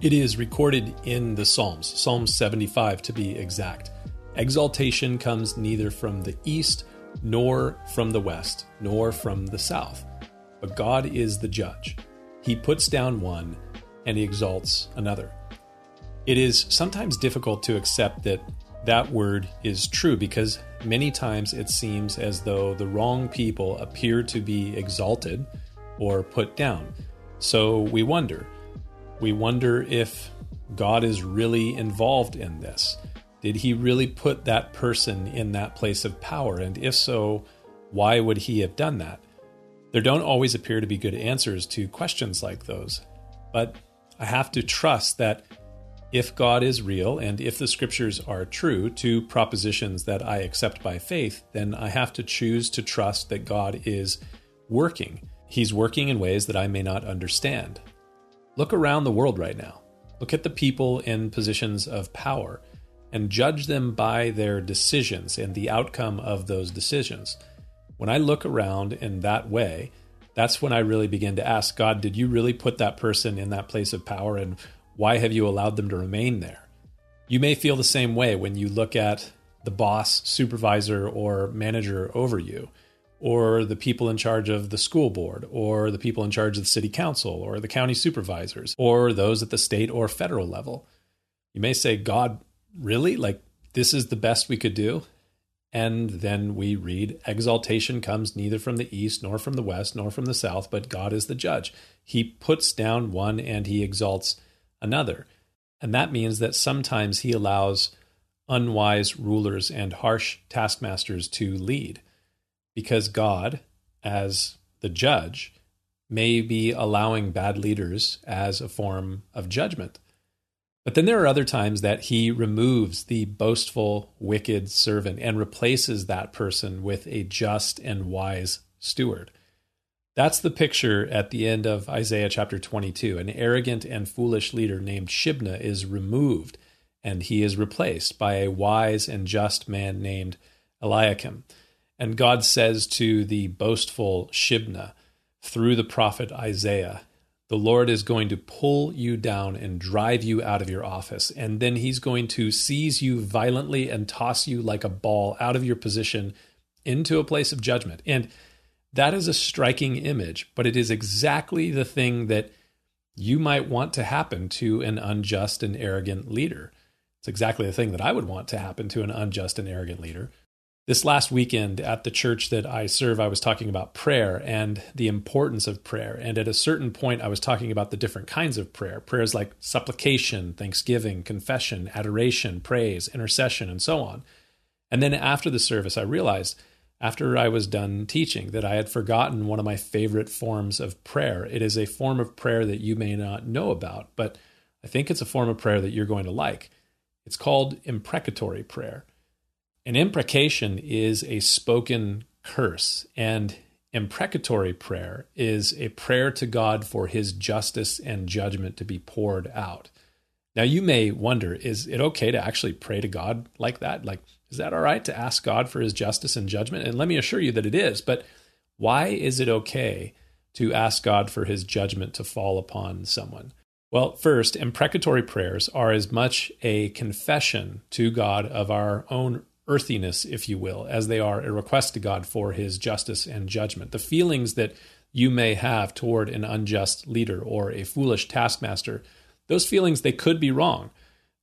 It is recorded in the Psalms, Psalm 75 to be exact. Exaltation comes neither from the east, nor from the west, nor from the south. But God is the judge. He puts down one and he exalts another. It is sometimes difficult to accept that that word is true because many times it seems as though the wrong people appear to be exalted or put down. So we wonder we wonder if God is really involved in this. Did he really put that person in that place of power? And if so, why would he have done that? There don't always appear to be good answers to questions like those. But I have to trust that if God is real and if the scriptures are true, two propositions that I accept by faith, then I have to choose to trust that God is working. He's working in ways that I may not understand. Look around the world right now. Look at the people in positions of power and judge them by their decisions and the outcome of those decisions. When I look around in that way, that's when I really begin to ask God, did you really put that person in that place of power and why have you allowed them to remain there? You may feel the same way when you look at the boss, supervisor, or manager over you or the people in charge of the school board, or the people in charge of the city council, or the county supervisors, or those at the state or federal level. You may say, God, really? Like, this is the best we could do? And then we read, Exaltation comes neither from the east, nor from the west, nor from the south, but God is the judge. He puts down one and he exalts another. And that means that sometimes he allows unwise rulers and harsh taskmasters to lead because God, as the judge, may be allowing bad leaders as a form of judgment. But then there are other times that he removes the boastful, wicked servant and replaces that person with a just and wise steward. That's the picture at the end of Isaiah chapter 22. An arrogant and foolish leader named Shebna is removed, and he is replaced by a wise and just man named Eliakim. And God says to the boastful Shebna through the prophet Isaiah, the Lord is going to pull you down and drive you out of your office. And then he's going to seize you violently and toss you like a ball out of your position into a place of judgment. And that is a striking image, but it is exactly the thing that you might want to happen to an unjust and arrogant leader. It's exactly the thing that I would want to happen to an unjust and arrogant leader. This last weekend at the church that I serve, I was talking about prayer and the importance of prayer. And at a certain point, I was talking about the different kinds of prayer prayers like supplication, thanksgiving, confession, adoration, praise, intercession, and so on. And then after the service, I realized after I was done teaching that I had forgotten one of my favorite forms of prayer. It is a form of prayer that you may not know about, but I think it's a form of prayer that you're going to like. It's called imprecatory prayer. An imprecation is a spoken curse, and imprecatory prayer is a prayer to God for his justice and judgment to be poured out. Now, you may wonder is it okay to actually pray to God like that? Like, is that all right to ask God for his justice and judgment? And let me assure you that it is. But why is it okay to ask God for his judgment to fall upon someone? Well, first, imprecatory prayers are as much a confession to God of our own earthiness, if you will, as they are a request to God for his justice and judgment. The feelings that you may have toward an unjust leader or a foolish taskmaster, those feelings, they could be wrong.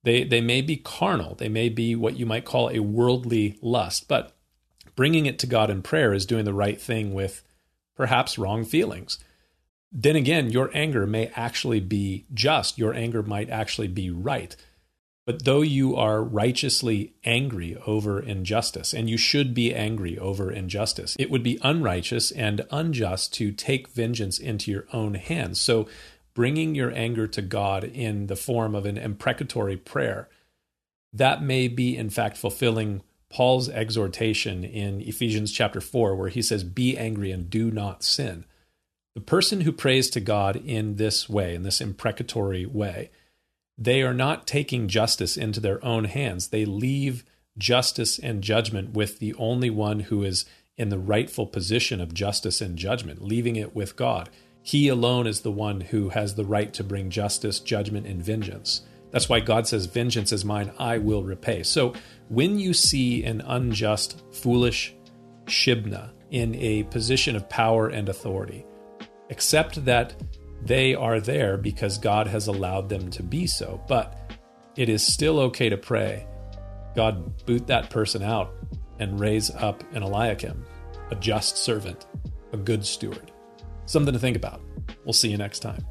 They, they may be carnal. They may be what you might call a worldly lust. But bringing it to God in prayer is doing the right thing with perhaps wrong feelings. Then again, your anger may actually be just. Your anger might actually be right. But though you are righteously angry over injustice, and you should be angry over injustice, it would be unrighteous and unjust to take vengeance into your own hands. So, bringing your anger to God in the form of an imprecatory prayer, that may be, in fact, fulfilling Paul's exhortation in Ephesians chapter 4, where he says, Be angry and do not sin. The person who prays to God in this way, in this imprecatory way, they are not taking justice into their own hands. They leave justice and judgment with the only one who is in the rightful position of justice and judgment, leaving it with God. He alone is the one who has the right to bring justice, judgment, and vengeance. That's why God says, Vengeance is mine, I will repay. So when you see an unjust, foolish Shebna in a position of power and authority, accept that they are there because God has allowed them to be so. But it is still okay to pray, God, boot that person out and raise up an Eliakim, a just servant, a good steward. Something to think about. We'll see you next time.